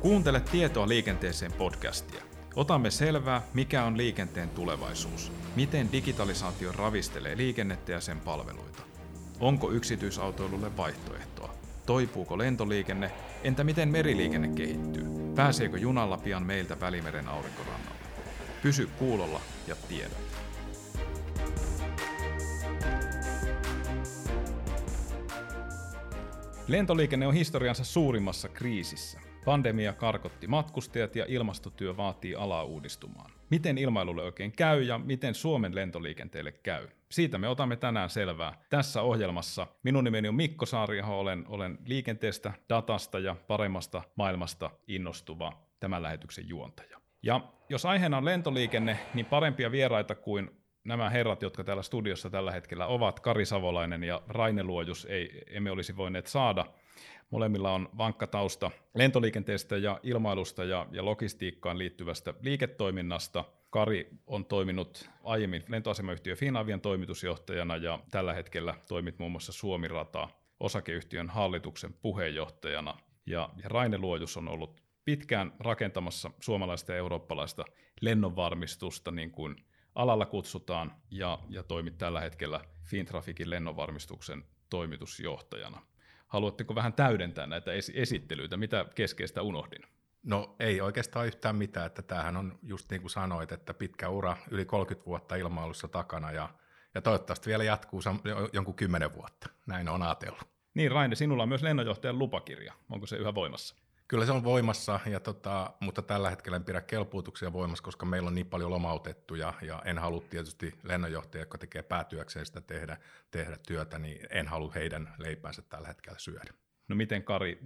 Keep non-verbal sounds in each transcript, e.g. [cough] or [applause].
Kuuntele Tietoa liikenteeseen podcastia. Otamme selvää, mikä on liikenteen tulevaisuus, miten digitalisaatio ravistelee liikennettä ja sen palveluita. Onko yksityisautoilulle vaihtoehtoa? Toipuuko lentoliikenne? Entä miten meriliikenne kehittyy? Pääseekö junalla pian meiltä Välimeren aurinkorannalle? Pysy kuulolla ja tiedä. Lentoliikenne on historiansa suurimmassa kriisissä. Pandemia karkotti matkustajat ja ilmastotyö vaatii alaa uudistumaan. Miten ilmailulle oikein käy ja miten Suomen lentoliikenteelle käy? Siitä me otamme tänään selvää tässä ohjelmassa. Minun nimeni on Mikko Saariaho, olen, olen liikenteestä, datasta ja paremmasta maailmasta innostuva tämän lähetyksen juontaja. Ja jos aiheena on lentoliikenne, niin parempia vieraita kuin nämä herrat, jotka täällä studiossa tällä hetkellä ovat, Kari Savolainen ja Raine Luojus, ei, emme olisi voineet saada. Molemmilla on vankka tausta lentoliikenteestä ja ilmailusta ja, ja logistiikkaan liittyvästä liiketoiminnasta. Kari on toiminut aiemmin lentoasemayhtiö Finavian toimitusjohtajana ja tällä hetkellä toimit muun muassa Suomirata osakeyhtiön hallituksen puheenjohtajana. Ja, ja Raine Luojus on ollut pitkään rakentamassa suomalaista ja eurooppalaista lennonvarmistusta, niin kuin alalla kutsutaan, ja, ja toimit tällä hetkellä Fintrafikin lennonvarmistuksen toimitusjohtajana. Haluatteko vähän täydentää näitä esittelyitä? Mitä keskeistä unohdin? No ei oikeastaan yhtään mitään, että tämähän on just niin kuin sanoit, että pitkä ura, yli 30 vuotta ilmailussa takana ja, ja toivottavasti vielä jatkuu jonkun kymmenen vuotta, näin on ajatellut. Niin Raine, sinulla on myös lennonjohtajan lupakirja, onko se yhä voimassa? Kyllä se on voimassa, ja tota, mutta tällä hetkellä en pidä kelpuutuksia voimassa, koska meillä on niin paljon lomautettuja, ja en halua tietysti lennonjohtajia, jotka tekee päätyökseen sitä tehdä, tehdä työtä, niin en halua heidän leipänsä tällä hetkellä syödä. No miten Kari,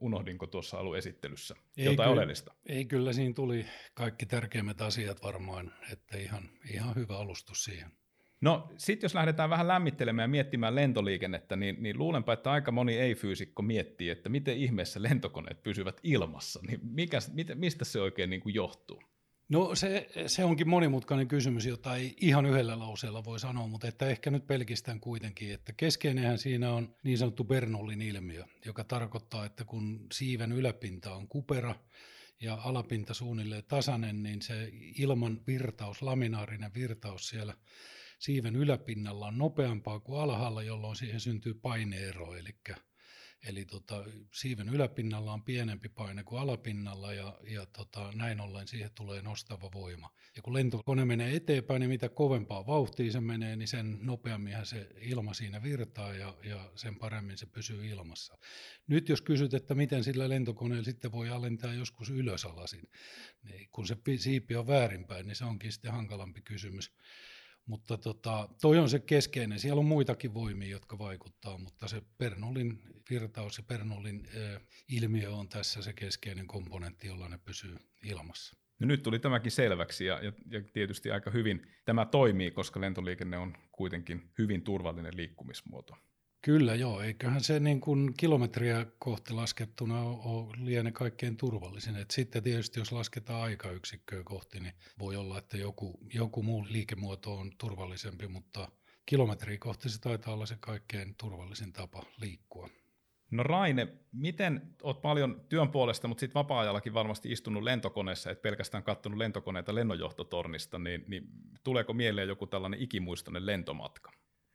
unohdinko tuossa aluesittelyssä ei jotain kyllä, oleellista? Ei kyllä, siinä tuli kaikki tärkeimmät asiat varmaan, että ihan, ihan hyvä alustus siihen. No sitten jos lähdetään vähän lämmittelemään ja miettimään lentoliikennettä, niin, niin luulenpa, että aika moni ei-fyysikko miettii, että miten ihmeessä lentokoneet pysyvät ilmassa. Niin mikä, mistä se oikein niin kuin johtuu? No se, se onkin monimutkainen kysymys, jota ei ihan yhdellä lauseella voi sanoa, mutta että ehkä nyt pelkistään kuitenkin, että keskeinenhän siinä on niin sanottu Bernollin ilmiö, joka tarkoittaa, että kun siiven yläpinta on kupera ja alapinta suunnilleen tasainen, niin se ilman virtaus, laminaarinen virtaus siellä siiven yläpinnalla on nopeampaa kuin alhaalla, jolloin siihen syntyy paineero, eli, eli tota, siiven yläpinnalla on pienempi paine kuin alapinnalla ja, ja tota, näin ollen siihen tulee nostava voima. Ja kun lentokone menee eteenpäin, niin mitä kovempaa vauhtia se menee, niin sen nopeammin se ilma siinä virtaa ja, ja sen paremmin se pysyy ilmassa. Nyt jos kysyt, että miten sillä lentokoneella sitten voi alentaa joskus ylösalasin, niin kun se siipi on väärinpäin, niin se onkin sitten hankalampi kysymys. Mutta tota, toi on se keskeinen. Siellä on muitakin voimia, jotka vaikuttaa, mutta se Bernollin virtaus ja Bernollin äh, ilmiö on tässä se keskeinen komponentti, jolla ne pysyy ilmassa. No nyt tuli tämäkin selväksi ja, ja, ja tietysti aika hyvin tämä toimii, koska lentoliikenne on kuitenkin hyvin turvallinen liikkumismuoto. Kyllä joo, eiköhän se niin kuin kilometriä kohti laskettuna ole liene kaikkein turvallisin. Et sitten tietysti jos lasketaan aikayksikköä kohti, niin voi olla, että joku, joku muu liikemuoto on turvallisempi, mutta kilometriä kohti se taitaa olla se kaikkein turvallisin tapa liikkua. No Raine, miten olet paljon työn puolesta, mutta sitten vapaa-ajallakin varmasti istunut lentokoneessa, et pelkästään katsonut lentokoneita lennonjohtotornista, niin, niin tuleeko mieleen joku tällainen ikimuistoinen lentomatka?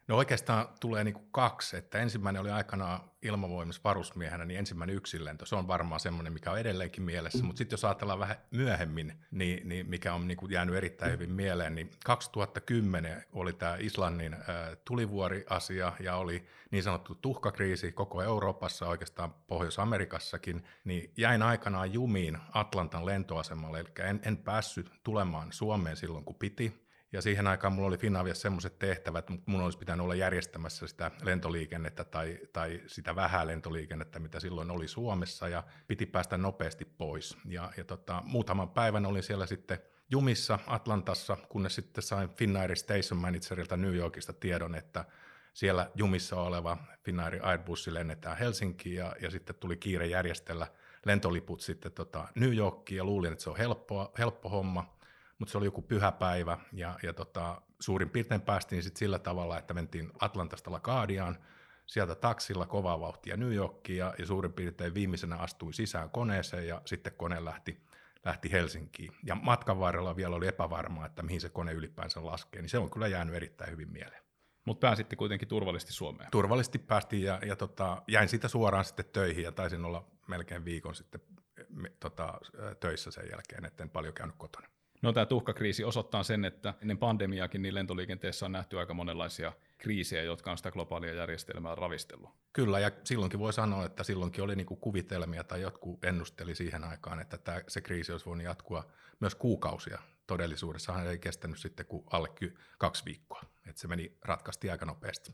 No oikeastaan tulee niin kuin kaksi, että ensimmäinen oli aikanaan ilmavoimissa varusmiehenä, niin ensimmäinen yksilento, se on varmaan semmoinen, mikä on edelleenkin mielessä, mutta sitten jos ajatellaan vähän myöhemmin, niin, niin mikä on niin kuin jäänyt erittäin hyvin mieleen, niin 2010 oli tämä Islannin äh, tulivuori-asia ja oli niin sanottu tuhkakriisi koko Euroopassa, oikeastaan Pohjois-Amerikassakin, niin jäin aikanaan jumiin Atlantan lentoasemalle, eli en, en päässyt tulemaan Suomeen silloin, kun piti, ja siihen aikaan mulla oli Finaviassa semmoiset tehtävät, mutta mun olisi pitänyt olla järjestämässä sitä lentoliikennettä tai, tai sitä vähää lentoliikennettä, mitä silloin oli Suomessa, ja piti päästä nopeasti pois. Ja, ja tota, muutaman päivän olin siellä sitten jumissa Atlantassa, kunnes sitten sain Finnair Station Managerilta New Yorkista tiedon, että siellä jumissa oleva Finnair Airbus lennetään Helsinkiin, ja, ja sitten tuli kiire järjestellä lentoliput sitten tota New Yorkiin, ja luulin, että se on helppo, helppo homma, mutta se oli joku pyhäpäivä ja, ja tota, suurin piirtein päästiin sitten sillä tavalla, että mentiin Atlantasta Lagadiaan, sieltä taksilla kovaa vauhtia New Yorkiin ja, ja suurin piirtein viimeisenä astui sisään koneeseen ja sitten kone lähti, lähti Helsinkiin. Ja matkan varrella vielä oli epävarmaa, että mihin se kone ylipäänsä laskee, niin se on kyllä jäänyt erittäin hyvin mieleen. Mutta pääsitte kuitenkin turvallisesti Suomeen. Turvallisesti päästiin ja, ja tota, jäin siitä suoraan sitten töihin ja taisin olla melkein viikon sitten me, tota, töissä sen jälkeen, etten paljon käynyt kotona. No tämä tuhkakriisi osoittaa sen, että ennen pandemiaakin niin lentoliikenteessä on nähty aika monenlaisia kriisejä, jotka on sitä globaalia järjestelmää ravistellut. Kyllä, ja silloinkin voi sanoa, että silloinkin oli niinku kuvitelmia tai jotkut ennusteli siihen aikaan, että tämä, se kriisi olisi voinut jatkua myös kuukausia. Todellisuudessahan ei kestänyt sitten kuin alle kaksi viikkoa, että se meni ratkasti aika nopeasti.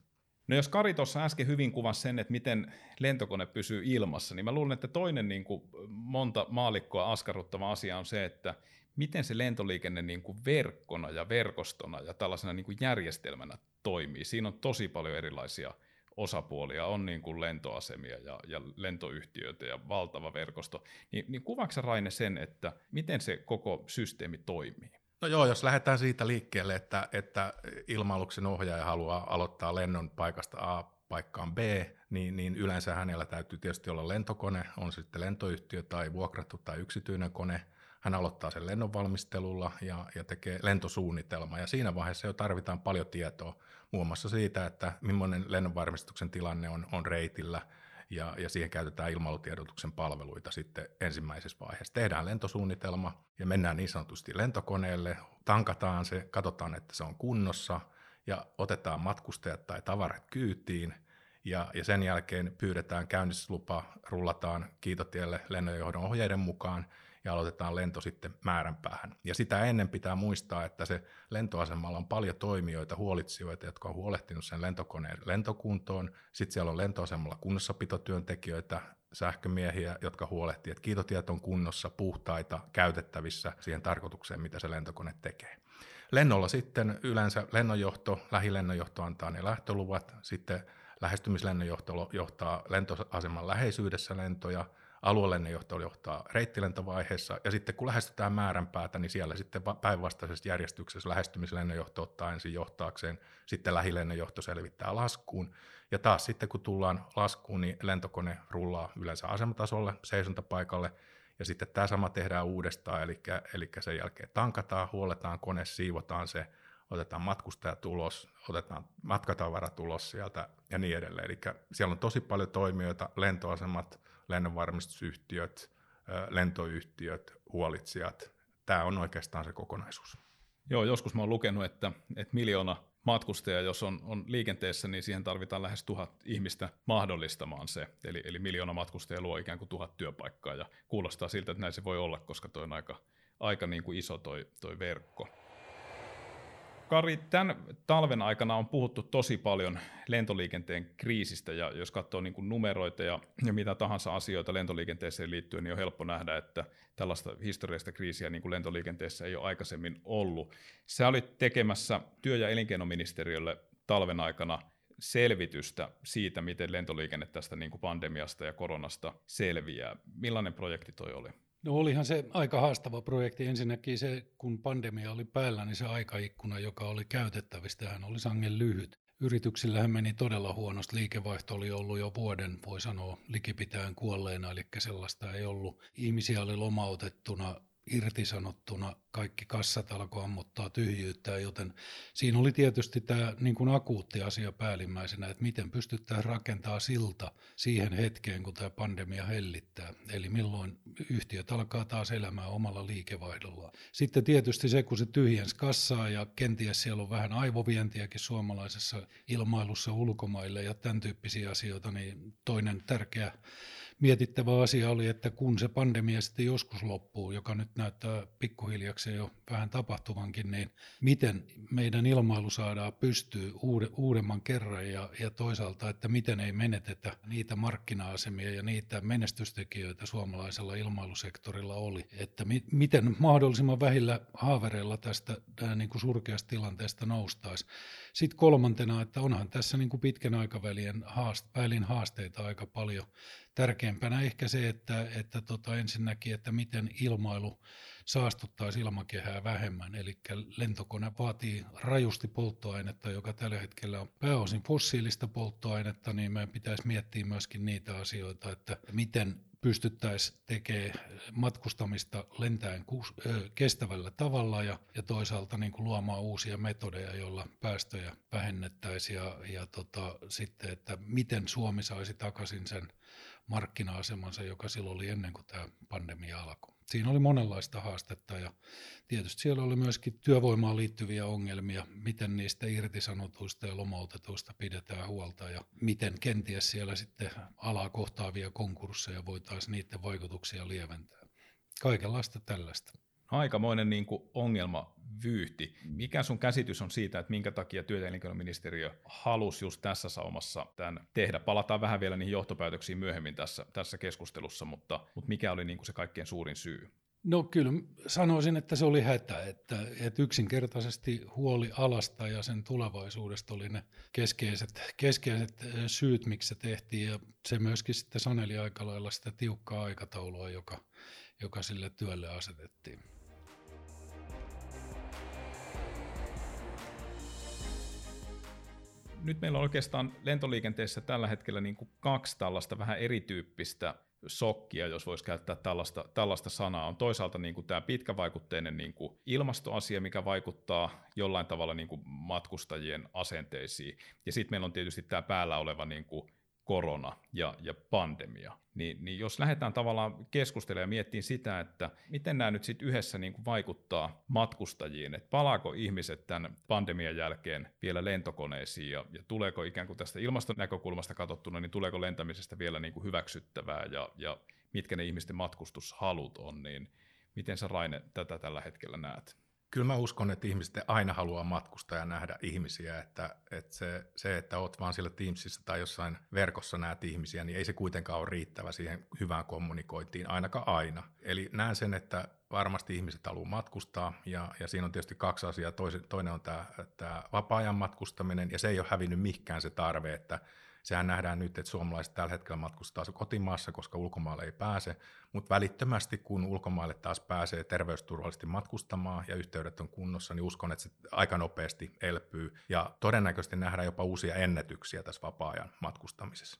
No jos Kari tuossa äsken hyvin kuvasi sen, että miten lentokone pysyy ilmassa, niin mä luulen, että toinen niin kuin monta maalikkoa askarruttava asia on se, että miten se lentoliikenne niin kuin verkkona ja verkostona ja tällaisena niin kuin järjestelmänä toimii. Siinä on tosi paljon erilaisia osapuolia, on niin kuin lentoasemia ja, ja lentoyhtiöitä ja valtava verkosto. Niin, niin kuvaatko Raine sen, että miten se koko systeemi toimii? No joo, jos lähdetään siitä liikkeelle, että, että ilmailuksen ohjaaja haluaa aloittaa lennon paikasta A paikkaan B, niin, niin yleensä hänellä täytyy tietysti olla lentokone, on sitten lentoyhtiö tai vuokrattu tai yksityinen kone. Hän aloittaa sen lennon valmistelulla ja, ja tekee lentosuunnitelma, ja siinä vaiheessa jo tarvitaan paljon tietoa, muun muassa siitä, että millainen lennonvarmistuksen tilanne on, on reitillä, ja, ja siihen käytetään ilmailutiedotuksen palveluita sitten ensimmäisessä vaiheessa. Tehdään lentosuunnitelma ja mennään niin sanotusti lentokoneelle, tankataan se, katsotaan, että se on kunnossa ja otetaan matkustajat tai tavarat kyytiin ja, ja sen jälkeen pyydetään käynnistyslupa, rullataan kiitotielle lennonjohdon ohjeiden mukaan ja aloitetaan lento sitten määränpäähän. Ja sitä ennen pitää muistaa, että se lentoasemalla on paljon toimijoita, huolitsijoita, jotka on huolehtinut sen lentokoneen lentokuntoon. Sitten siellä on lentoasemalla kunnossapitotyöntekijöitä, sähkömiehiä, jotka huolehtii, että kiitotiet on kunnossa, puhtaita, käytettävissä siihen tarkoitukseen, mitä se lentokone tekee. Lennolla sitten yleensä lennonjohto, lähilennonjohto antaa ne lähtöluvat, sitten lähestymislennonjohto johtaa lentoaseman läheisyydessä lentoja – aluelennenjohto johtaa reittilentovaiheessa, ja sitten kun lähestytään määränpäätä, niin siellä sitten päinvastaisessa järjestyksessä lähestymislennonjohto ottaa ensin johtaakseen, sitten lähilennonjohto selvittää laskuun, ja taas sitten kun tullaan laskuun, niin lentokone rullaa yleensä asematasolle, seisontapaikalle, ja sitten tämä sama tehdään uudestaan, eli, eli sen jälkeen tankataan, huoletaan kone, siivotaan se, otetaan matkustajat ulos, otetaan matkatavarat ulos sieltä ja niin edelleen. Eli siellä on tosi paljon toimijoita, lentoasemat, lennonvarmistusyhtiöt, lentoyhtiöt, huolitsijat. Tämä on oikeastaan se kokonaisuus. Joo, joskus mä oon lukenut, että, että miljoona matkustaja, jos on, on liikenteessä, niin siihen tarvitaan lähes tuhat ihmistä mahdollistamaan se. Eli, eli miljoona matkustajaa luo ikään kuin tuhat työpaikkaa, ja kuulostaa siltä, että näin se voi olla, koska toi on aika, aika niin kuin iso toi, toi verkko. Kari, tämän talven aikana on puhuttu tosi paljon lentoliikenteen kriisistä, ja jos katsoo niin kuin numeroita ja, ja mitä tahansa asioita lentoliikenteeseen liittyen, niin on helppo nähdä, että tällaista historiallista kriisiä niin kuin lentoliikenteessä ei ole aikaisemmin ollut. Sä olit tekemässä työ- ja elinkeinoministeriölle talven aikana selvitystä siitä, miten lentoliikenne tästä niin kuin pandemiasta ja koronasta selviää. Millainen projekti toi oli? No olihan se aika haastava projekti. Ensinnäkin se, kun pandemia oli päällä, niin se aikaikkuna, joka oli käytettävissä, hän oli sangen lyhyt. Yrityksillähän meni todella huonosti. Liikevaihto oli ollut jo vuoden, voi sanoa, likipitäen kuolleena, eli sellaista ei ollut. Ihmisiä oli lomautettuna, irtisanottuna, kaikki kassat alkoi ammuttaa tyhjyyttä, joten siinä oli tietysti tämä niin kuin akuutti asia päällimmäisenä, että miten pystytään rakentamaan silta siihen hetkeen, kun tämä pandemia hellittää, eli milloin yhtiöt alkaa taas elämään omalla liikevaihdolla. Sitten tietysti se, kun se tyhjens kassaa ja kenties siellä on vähän aivovientiäkin suomalaisessa ilmailussa ulkomaille ja tämän tyyppisiä asioita, niin toinen tärkeä mietittävä asia oli, että kun se pandemia sitten joskus loppuu, joka nyt näyttää pikkuhiljaksi jo vähän tapahtuvankin, niin miten meidän ilmailu saadaan pystyä uudemman kerran ja, ja toisaalta, että miten ei menetetä niitä markkina-asemia ja niitä menestystekijöitä suomalaisella ilmailusektorilla oli, että mi, miten mahdollisimman vähillä haavereilla tästä niin kuin surkeasta tilanteesta noustaisi. Sitten kolmantena, että onhan tässä niin kuin pitkän aikavälin haast, välin haasteita aika paljon. Tärkeimpänä ehkä se, että, että tota ensinnäkin, että miten ilmailu saastuttaisi ilmakehää vähemmän. Eli lentokone vaatii rajusti polttoainetta, joka tällä hetkellä on pääosin fossiilista polttoainetta, niin meidän pitäisi miettiä myöskin niitä asioita, että miten pystyttäisiin tekemään matkustamista lentäen kestävällä tavalla ja, ja toisaalta niin kuin luomaan uusia metodeja, joilla päästöjä vähennettäisiin ja, ja tota, sitten, että miten Suomi saisi takaisin sen markkina-asemansa, joka silloin oli ennen kuin tämä pandemia alkoi. Siinä oli monenlaista haastetta ja tietysti siellä oli myöskin työvoimaan liittyviä ongelmia, miten niistä irtisanotuista ja lomautetuista pidetään huolta ja miten kenties siellä sitten alaa kohtaavia konkursseja voitaisiin niiden vaikutuksia lieventää. Kaikenlaista tällaista aikamoinen niin kuin vyyhti. Mikä sun käsitys on siitä, että minkä takia työ- ja elinkeinoministeriö halusi just tässä saumassa tämän tehdä? Palataan vähän vielä niihin johtopäätöksiin myöhemmin tässä, tässä keskustelussa, mutta, mutta mikä oli niin kuin se kaikkein suurin syy? No kyllä sanoisin, että se oli hätä, että, että yksinkertaisesti huoli alasta ja sen tulevaisuudesta oli ne keskeiset, keskeiset syyt, miksi se tehtiin ja se myöskin sitten saneli aika lailla sitä tiukkaa aikataulua, joka, joka sille työlle asetettiin. Nyt meillä on oikeastaan lentoliikenteessä tällä hetkellä niin kuin kaksi tällaista vähän erityyppistä sokkia, jos voisi käyttää tällaista, tällaista sanaa. On toisaalta niin kuin tämä pitkävaikutteinen niin kuin ilmastoasia, mikä vaikuttaa jollain tavalla niin kuin matkustajien asenteisiin. Ja sitten meillä on tietysti tämä päällä oleva niin kuin korona ja, ja pandemia. Niin, niin jos lähdetään tavallaan keskustelemaan ja miettimään sitä, että miten nämä nyt sitten yhdessä niin kuin vaikuttaa matkustajiin, että palaako ihmiset tämän pandemian jälkeen vielä lentokoneisiin ja, ja tuleeko ikään kuin tästä ilmaston näkökulmasta katsottuna, niin tuleeko lentämisestä vielä niin kuin hyväksyttävää ja, ja mitkä ne ihmisten matkustushalut on, niin miten sä Raine tätä tällä hetkellä näet? Kyllä mä uskon, että ihmiset aina haluaa matkustaa ja nähdä ihmisiä, että, että se, se, että oot vaan sillä Teamsissa tai jossain verkossa näet ihmisiä, niin ei se kuitenkaan ole riittävä siihen hyvään kommunikointiin, ainakaan aina. Eli näen sen, että varmasti ihmiset haluaa matkustaa ja, ja siinä on tietysti kaksi asiaa. toinen on tämä, tämä vapaa-ajan matkustaminen ja se ei ole hävinnyt mihinkään se tarve, että Sehän nähdään nyt, että suomalaiset tällä hetkellä matkustaa kotimaassa, koska ulkomaille ei pääse, mutta välittömästi kun ulkomaille taas pääsee terveysturvallisesti matkustamaan ja yhteydet on kunnossa, niin uskon, että se aika nopeasti elpyy ja todennäköisesti nähdään jopa uusia ennätyksiä tässä vapaa-ajan matkustamisessa.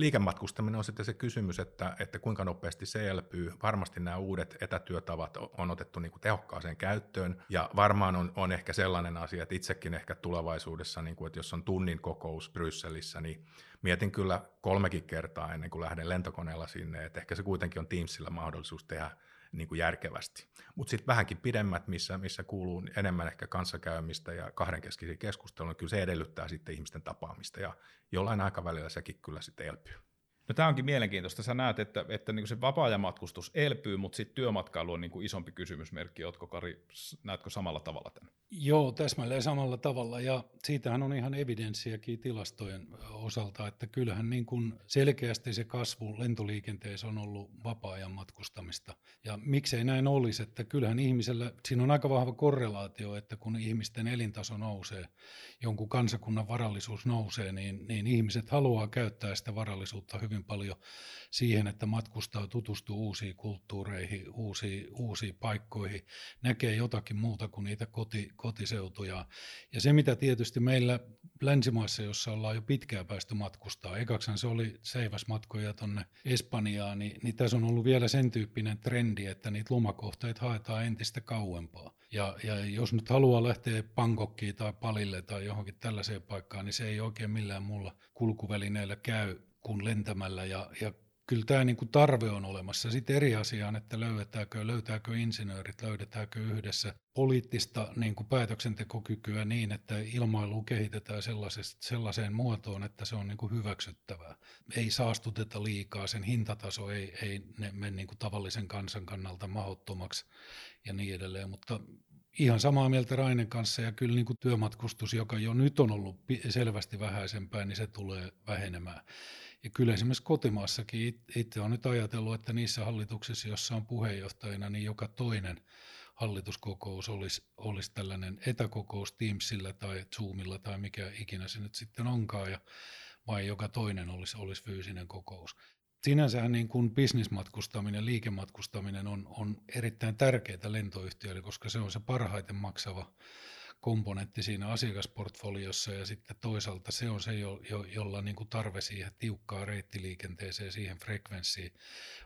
Liikematkustaminen on sitten se kysymys, että, että kuinka nopeasti se elpyy. Varmasti nämä uudet etätyötavat on otettu niin kuin tehokkaaseen käyttöön ja varmaan on, on ehkä sellainen asia, että itsekin ehkä tulevaisuudessa, niin kuin, että jos on tunnin kokous Brysselissä, niin mietin kyllä kolmekin kertaa ennen kuin lähden lentokoneella sinne, että ehkä se kuitenkin on Teamsilla mahdollisuus tehdä niin kuin järkevästi. Mutta sitten vähänkin pidemmät, missä, missä kuuluu enemmän ehkä kanssakäymistä ja kahdenkeskisiä keskustelua, niin kyllä se edellyttää sitten ihmisten tapaamista ja jollain aikavälillä sekin kyllä sitten elpyy. No tämä onkin mielenkiintoista. Sä näet, että, että niin se vapaa-ajamatkustus elpyy, mutta sitten työmatkailu on niin kuin isompi kysymysmerkki. Oletko Kari, näetkö samalla tavalla tämän? Joo, täsmälleen samalla tavalla ja siitähän on ihan evidenssiäkin tilastojen osalta, että kyllähän niin kuin selkeästi se kasvu lentoliikenteessä on ollut vapaa-ajan matkustamista. Ja miksei näin olisi, että kyllähän ihmisellä, siinä on aika vahva korrelaatio, että kun ihmisten elintaso nousee, jonkun kansakunnan varallisuus nousee, niin, niin ihmiset haluaa käyttää sitä varallisuutta hyvin paljon siihen, että matkustaa, tutustuu uusiin kulttuureihin, uusiin, uusiin paikkoihin, näkee jotakin muuta kuin niitä koti, kotiseutuja. Ja se, mitä tietysti meillä länsimaissa, jossa ollaan jo pitkään päästy matkustaa, ekaksihan se oli seiväsmatkoja tuonne Espanjaan, niin, niin tässä on ollut vielä sen tyyppinen trendi, että niitä lomakohteita haetaan entistä kauempaa. Ja, ja jos nyt haluaa lähteä Pankokkiin tai Palille tai johonkin tällaiseen paikkaan, niin se ei oikein millään muulla kulkuvälineellä käy kuin lentämällä ja, ja kyllä tämä niin kuin tarve on olemassa. Sitten eri asia on, että löydetäänkö, löytääkö insinöörit, löydetäänkö yhdessä poliittista niin kuin päätöksentekokykyä niin, että ilmailu kehitetään sellaiseen muotoon, että se on niin kuin hyväksyttävää. Ei saastuteta liikaa, sen hintataso ei, ei ne mene niin kuin tavallisen kansan kannalta mahdottomaksi ja niin edelleen, mutta ihan samaa mieltä Rainen kanssa ja kyllä niin kuin työmatkustus, joka jo nyt on ollut selvästi vähäisempää, niin se tulee vähenemään. Ja kyllä esimerkiksi kotimaassakin itse olen nyt ajatellut, että niissä hallituksissa, joissa on puheenjohtajana, niin joka toinen hallituskokous olisi, olisi tällainen etäkokous Teamsillä tai Zoomilla tai mikä ikinä se nyt sitten onkaan, ja vai joka toinen olisi, olisi fyysinen kokous. Sinänsähän niin kuin bisnismatkustaminen, liikematkustaminen on, on erittäin tärkeää lentoyhtiöille, koska se on se parhaiten maksava komponentti siinä asiakasportfoliossa ja sitten toisaalta se on se, jo, jo, jolla niin kuin tarve siihen tiukkaan reittiliikenteeseen, siihen frekvenssiin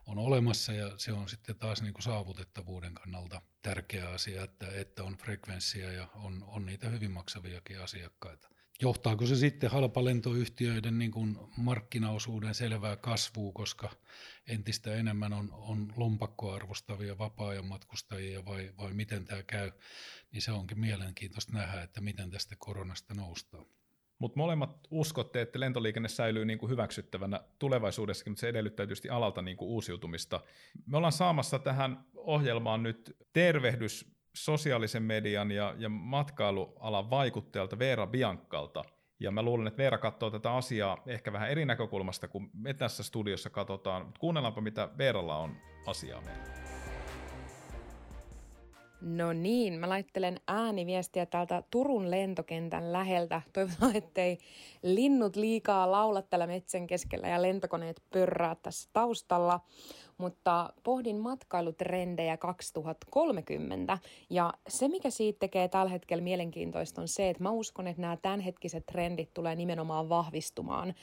on olemassa ja se on sitten taas niin kuin saavutettavuuden kannalta tärkeä asia, että, että on frekvenssiä ja on, on niitä hyvin maksaviakin asiakkaita. Johtaako se sitten halpalentoyhtiöiden niin kuin markkinaosuuden selvää kasvua, koska entistä enemmän on, on lompakkoa arvostavia vapaa-ajan matkustajia vai, vai miten tämä käy, niin se onkin mielenkiintoista nähdä, että miten tästä koronasta noustaan. Mutta molemmat uskotte, että lentoliikenne säilyy niin kuin hyväksyttävänä tulevaisuudessakin, mutta se edellyttää tietysti alalta niin kuin uusiutumista. Me ollaan saamassa tähän ohjelmaan nyt tervehdys sosiaalisen median ja, ja matkailualan vaikuttajalta Veera Biancalta. Ja mä luulen, että Veera katsoo tätä asiaa ehkä vähän eri näkökulmasta kuin me tässä studiossa katsotaan. Kuunnellaanpa, mitä Veeralla on asiaa meillä. No niin, mä laittelen ääniviestiä täältä Turun lentokentän läheltä. Toivotaan, ettei linnut liikaa laula tällä metsän keskellä ja lentokoneet pörrää tässä taustalla. Mutta pohdin matkailutrendejä 2030 ja se, mikä siitä tekee tällä hetkellä mielenkiintoista on se, että mä uskon, että nämä tämänhetkiset trendit tulee nimenomaan vahvistumaan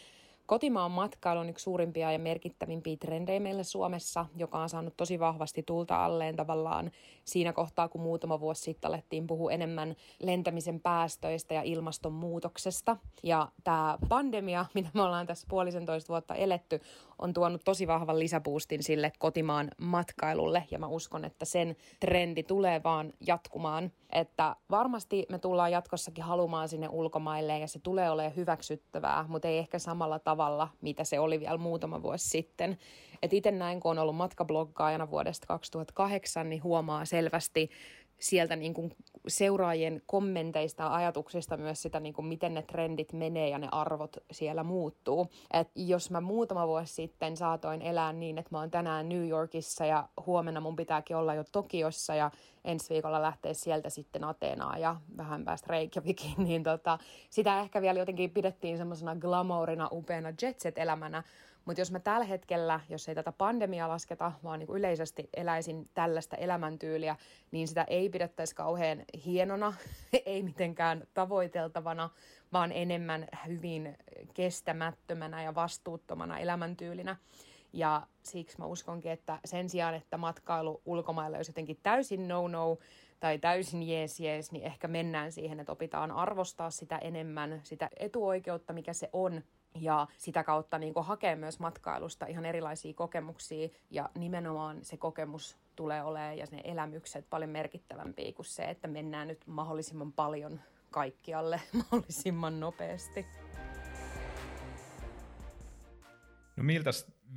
Kotimaan matkailu on yksi suurimpia ja merkittävimpiä trendejä meillä Suomessa, joka on saanut tosi vahvasti tulta alleen tavallaan siinä kohtaa, kun muutama vuosi sitten alettiin puhua enemmän lentämisen päästöistä ja ilmastonmuutoksesta. Ja tämä pandemia, [laughs] mitä me ollaan tässä puolisentoista vuotta eletty, on tuonut tosi vahvan lisäpuustin sille kotimaan matkailulle ja mä uskon, että sen trendi tulee vaan jatkumaan. Että varmasti me tullaan jatkossakin halumaan sinne ulkomaille ja se tulee olemaan hyväksyttävää, mutta ei ehkä samalla tavalla, mitä se oli vielä muutama vuosi sitten. Et itse näin, kun on ollut matkabloggaajana vuodesta 2008, niin huomaa selvästi sieltä niin kuin seuraajien kommenteista ja ajatuksista myös sitä, niin kuin miten ne trendit menee ja ne arvot siellä muuttuu. Et jos mä muutama vuosi sitten saatoin elää niin, että mä oon tänään New Yorkissa ja huomenna mun pitääkin olla jo Tokiossa ja ensi viikolla lähteä sieltä sitten Ateenaan ja vähän päästä Reykjavikin, [laughs] niin tota, sitä ehkä vielä jotenkin pidettiin semmoisena glamourina, upeana jetset-elämänä, mutta jos mä tällä hetkellä, jos ei tätä pandemiaa lasketa, vaan niin yleisesti eläisin tällaista elämäntyyliä, niin sitä ei pidettäisi kauhean hienona, [laughs] ei mitenkään tavoiteltavana, vaan enemmän hyvin kestämättömänä ja vastuuttomana elämäntyylinä. Ja siksi mä uskonkin, että sen sijaan, että matkailu ulkomailla olisi jotenkin täysin no-no tai täysin jees jees, niin ehkä mennään siihen, että opitaan arvostaa sitä enemmän, sitä etuoikeutta, mikä se on, ja sitä kautta niin hakea myös matkailusta ihan erilaisia kokemuksia ja nimenomaan se kokemus tulee olemaan ja ne elämykset paljon merkittävämpiä kuin se, että mennään nyt mahdollisimman paljon kaikkialle [laughs] mahdollisimman nopeasti. No miltä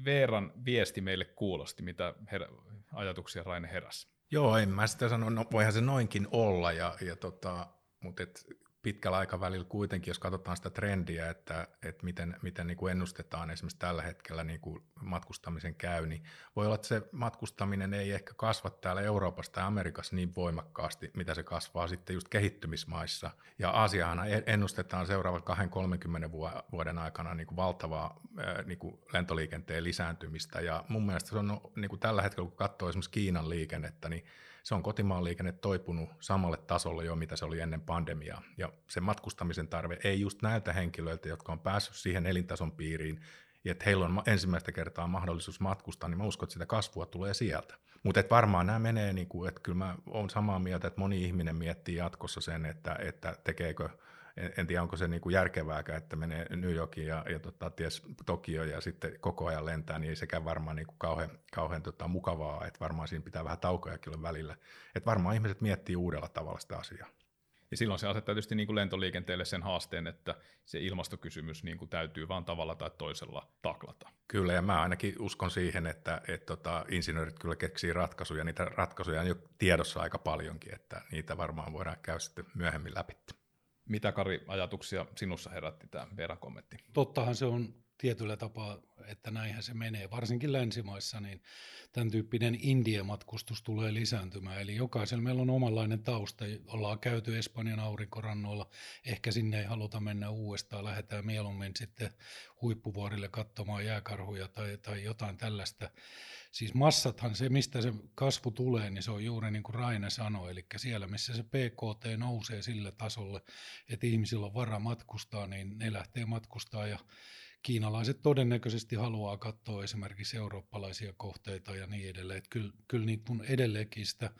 Veeran viesti meille kuulosti, mitä her- ajatuksia Raine heräsi? Joo, en mä sitä sano, no voihan se noinkin olla, ja, ja tota, mutta et pitkällä aikavälillä kuitenkin, jos katsotaan sitä trendiä, että, että miten, miten niin kuin ennustetaan esimerkiksi tällä hetkellä niin kuin matkustamisen käy, niin voi olla, että se matkustaminen ei ehkä kasva täällä Euroopassa tai Amerikassa niin voimakkaasti, mitä se kasvaa sitten just kehittymismaissa. Ja Aasiahan ennustetaan seuraavan 20-30 vuoden aikana niin kuin valtavaa niin kuin lentoliikenteen lisääntymistä. Ja mun mielestä se on no, niin kuin tällä hetkellä, kun katsoo esimerkiksi Kiinan liikennettä, niin se on kotimaan liikenne toipunut samalle tasolle jo, mitä se oli ennen pandemiaa. Ja se matkustamisen tarve ei just näiltä henkilöiltä, jotka on päässyt siihen elintason piiriin, että heillä on ensimmäistä kertaa mahdollisuus matkustaa, niin mä uskon, että sitä kasvua tulee sieltä. Mutta varmaan nämä menee, niin kuin, että kyllä mä olen samaa mieltä, että moni ihminen miettii jatkossa sen, että, että tekeekö – en, en tiedä onko se niin kuin järkevääkään, että menee New Yorkiin ja, ja tota, ties Tokio ja sitten koko ajan lentää, niin ei sekään varmaan niin kuin kauhean, kauhean tota, mukavaa, että varmaan siinä pitää vähän taukojakin olla välillä. Että varmaan ihmiset miettii uudella tavalla sitä asiaa. Ja silloin se asettaa tietysti niin kuin lentoliikenteelle sen haasteen, että se ilmastokysymys niin kuin täytyy vaan tavalla tai toisella taklata. Kyllä, ja mä ainakin uskon siihen, että, että tota, insinöörit kyllä keksii ratkaisuja. Niitä ratkaisuja on jo tiedossa aika paljonkin, että niitä varmaan voidaan käydä sitten myöhemmin läpi. Mitä Kari ajatuksia sinussa herätti tämä Veeran kommentti? Tottahan se on tietyllä tapaa, että näinhän se menee. Varsinkin länsimaissa, niin tämän tyyppinen India-matkustus tulee lisääntymään. Eli jokaisella meillä on omanlainen tausta. Ollaan käyty Espanjan aurinkorannoilla, ehkä sinne ei haluta mennä uudestaan, lähdetään mieluummin sitten huippuvuorille katsomaan jääkarhuja tai, tai jotain tällaista. Siis massathan se, mistä se kasvu tulee, niin se on juuri niin kuin Raine sanoi, eli siellä missä se PKT nousee sille tasolle, että ihmisillä on vara matkustaa, niin ne lähtee matkustaa ja kiinalaiset todennäköisesti haluaa katsoa esimerkiksi eurooppalaisia kohteita ja niin edelleen. Että kyllä, kyllä niin kuin edelleenkin sitä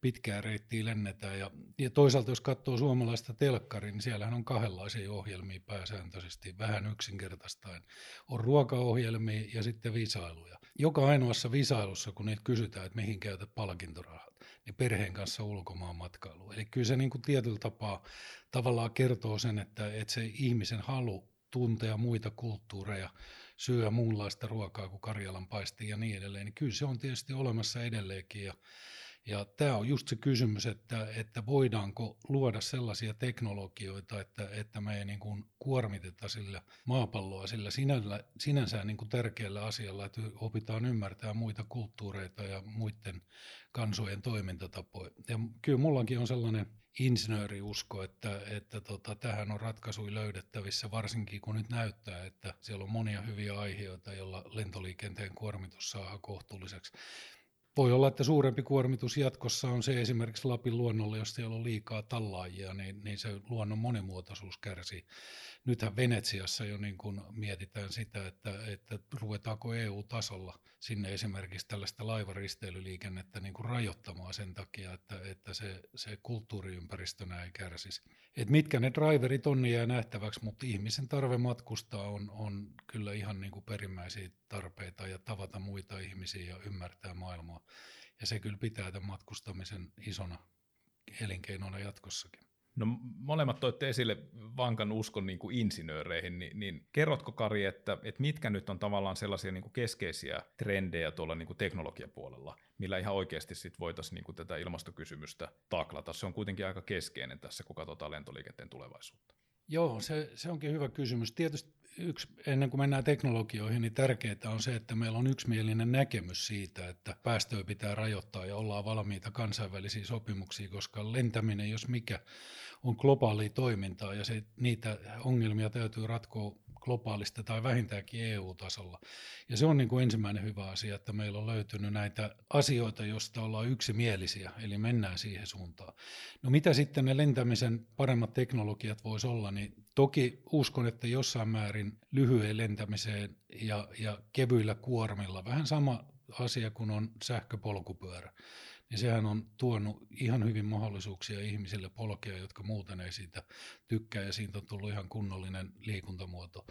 pitkää reittiä lennetään. Ja, ja toisaalta jos katsoo suomalaista telkkaria, niin siellähän on kahdenlaisia ohjelmia pääsääntöisesti, vähän yksinkertaistaen. On ruokaohjelmia ja sitten visailuja. Joka ainoassa visailussa, kun niitä kysytään, että mihin käytät palkintorahat, niin perheen kanssa ulkomaan matkailu. Eli kyllä se niin kuin tietyllä tapaa tavallaan kertoo sen, että, että se ihmisen halu tuntea muita kulttuureja, syödä muunlaista ruokaa kuin Karjalan paisti ja niin edelleen, niin kyllä se on tietysti olemassa edelleenkin. Ja, ja tämä on just se kysymys, että, että voidaanko luoda sellaisia teknologioita, että, että me ei niin kuin kuormiteta sillä maapalloa sillä sinällä, sinänsä niin kuin tärkeällä asialla, että opitaan ymmärtää muita kulttuureita ja muiden kansojen toimintatapoja. Ja kyllä mullakin on sellainen insinööriusko, että, että tota, tähän on ratkaisuja löydettävissä, varsinkin kun nyt näyttää, että siellä on monia hyviä aiheita, joilla lentoliikenteen kuormitus saa kohtuulliseksi. Voi olla, että suurempi kuormitus jatkossa on se esimerkiksi Lapin luonnolle, jos siellä on liikaa tallaajia, niin, niin se luonnon monimuotoisuus kärsii. Nythän Venetsiassa jo niin kuin mietitään sitä, että, että ruvetaanko EU-tasolla sinne esimerkiksi tällaista laivaristeilyliikennettä niin kuin rajoittamaan sen takia, että, että se, se kulttuuriympäristönä ei kärsisi. Et mitkä ne driverit on, niin jää nähtäväksi, mutta ihmisen tarve matkustaa on, on kyllä ihan niin kuin perimmäisiä tarpeita ja tavata muita ihmisiä ja ymmärtää maailmaa. Ja se kyllä pitää tämän matkustamisen isona elinkeinona jatkossakin. No molemmat toitte esille vankan uskon niin kuin insinööreihin, niin, niin kerrotko Kari, että, että mitkä nyt on tavallaan sellaisia niin kuin keskeisiä trendejä tuolla niin kuin teknologiapuolella, millä ihan oikeasti sit voitaisiin niin kuin tätä ilmastokysymystä taklata? Se on kuitenkin aika keskeinen tässä, kun katsotaan lentoliikenteen tulevaisuutta. Joo, se, se onkin hyvä kysymys. Tietysti yksi, ennen kuin mennään teknologioihin, niin tärkeää on se, että meillä on yksimielinen näkemys siitä, että päästöjä pitää rajoittaa ja ollaan valmiita kansainvälisiä sopimuksia, koska lentäminen, jos mikä, on globaalia toimintaa ja se, niitä ongelmia täytyy ratkoa globaalista tai vähintäänkin EU-tasolla. Ja se on niin kuin ensimmäinen hyvä asia, että meillä on löytynyt näitä asioita, joista ollaan yksimielisiä, eli mennään siihen suuntaan. No mitä sitten ne lentämisen paremmat teknologiat voisi olla, niin toki uskon, että jossain määrin lyhyen lentämiseen ja, ja kevyillä kuormilla, vähän sama asia kuin on sähköpolkupyörä niin sehän on tuonut ihan hyvin mahdollisuuksia ihmisille polkea, jotka muuten ei siitä tykkää, ja siitä on tullut ihan kunnollinen liikuntamuoto.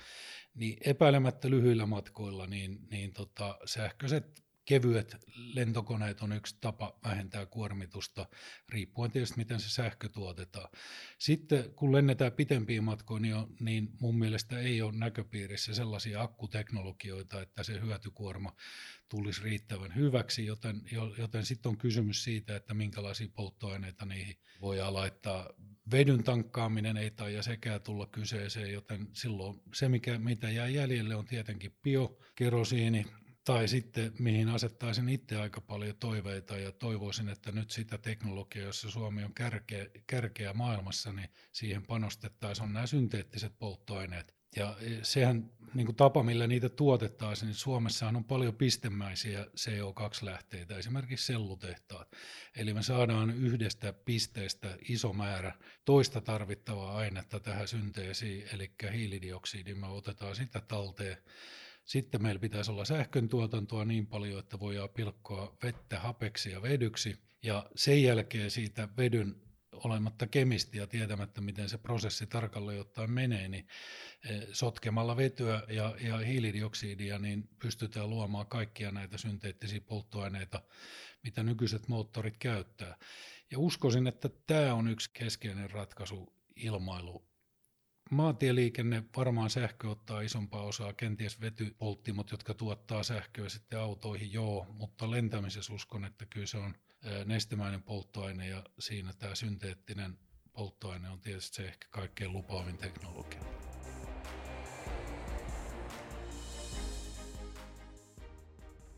Niin epäilemättä lyhyillä matkoilla, niin, niin tota, sähköiset kevyet lentokoneet on yksi tapa vähentää kuormitusta, riippuen tietysti miten se sähkö tuotetaan. Sitten kun lennetään pitempiin matkoihin, niin, on, niin mun mielestä ei ole näköpiirissä sellaisia akkuteknologioita, että se hyötykuorma tulisi riittävän hyväksi, joten, joten sitten on kysymys siitä, että minkälaisia polttoaineita niihin voidaan laittaa. Vedyn tankkaaminen ei taida sekään tulla kyseeseen, joten silloin se, mikä, mitä jää jäljelle, on tietenkin biokerosiini, tai sitten mihin asettaisin itse aika paljon toiveita ja toivoisin, että nyt sitä teknologiaa, jossa Suomi on kärkeä, kärkeä maailmassa, niin siihen panostettaisiin on nämä synteettiset polttoaineet. Ja sehän niin kuin tapa, millä niitä tuotettaisiin, niin Suomessahan on paljon pistemäisiä CO2-lähteitä, esimerkiksi sellutehtaat. Eli me saadaan yhdestä pisteestä iso määrä toista tarvittavaa ainetta tähän synteesiin, eli hiilidioksidi, me otetaan sitä talteen sitten meillä pitäisi olla sähkön tuotantoa niin paljon, että voidaan pilkkoa vettä hapeksi ja vedyksi. Ja sen jälkeen siitä vedyn olematta kemisti ja tietämättä, miten se prosessi tarkalleen ottaen menee, niin eh, sotkemalla vetyä ja, ja hiilidioksidia, niin pystytään luomaan kaikkia näitä synteettisiä polttoaineita, mitä nykyiset moottorit käyttää. Ja uskoisin, että tämä on yksi keskeinen ratkaisu ilmailu Maantieliikenne, varmaan sähkö ottaa isompaa osaa, kenties vetypolttimot, jotka tuottaa sähköä sitten autoihin, joo, mutta lentämisessä uskon, että kyllä se on nestemäinen polttoaine ja siinä tämä synteettinen polttoaine on tietysti se ehkä kaikkein lupaavin teknologia.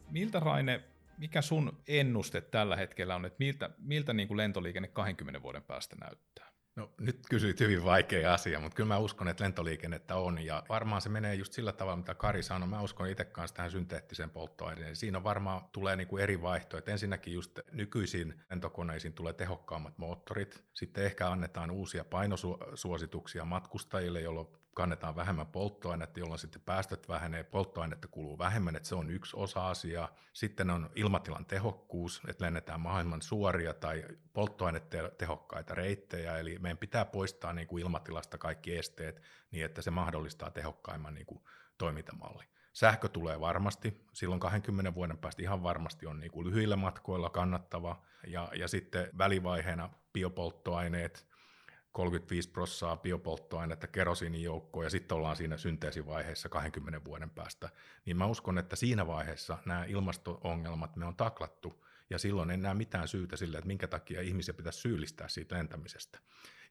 Miltä Raine, mikä sun ennuste tällä hetkellä on, että miltä, miltä niin kuin lentoliikenne 20 vuoden päästä näyttää? No nyt kysyit hyvin vaikea asia, mutta kyllä mä uskon, että lentoliikennettä on ja varmaan se menee just sillä tavalla, mitä Kari sanoi. Mä uskon itse kanssa tähän synteettiseen polttoaineeseen. Siinä varmaan tulee niin kuin eri vaihtoehtoja. Ensinnäkin just nykyisiin lentokoneisiin tulee tehokkaammat moottorit. Sitten ehkä annetaan uusia painosuosituksia matkustajille, jolloin kannetaan vähemmän polttoainetta, jolloin sitten päästöt vähenee, polttoainetta kuluu vähemmän, että se on yksi osa asiaa. Sitten on ilmatilan tehokkuus, että lennetään mahdollisimman suoria tai polttoainetehokkaita reittejä, eli meidän pitää poistaa niin kuin ilmatilasta kaikki esteet niin, että se mahdollistaa tehokkaimman niin kuin toimintamalli. Sähkö tulee varmasti, silloin 20 vuoden päästä ihan varmasti on niin kuin lyhyillä matkoilla kannattava, ja, ja sitten välivaiheena biopolttoaineet, 35 prossaa biopolttoainetta kerosiinijoukkoon ja sitten ollaan siinä synteesivaiheessa 20 vuoden päästä, niin mä uskon, että siinä vaiheessa nämä ilmasto-ongelmat me on taklattu ja silloin en näe mitään syytä sille, että minkä takia ihmisiä pitäisi syyllistää siitä lentämisestä.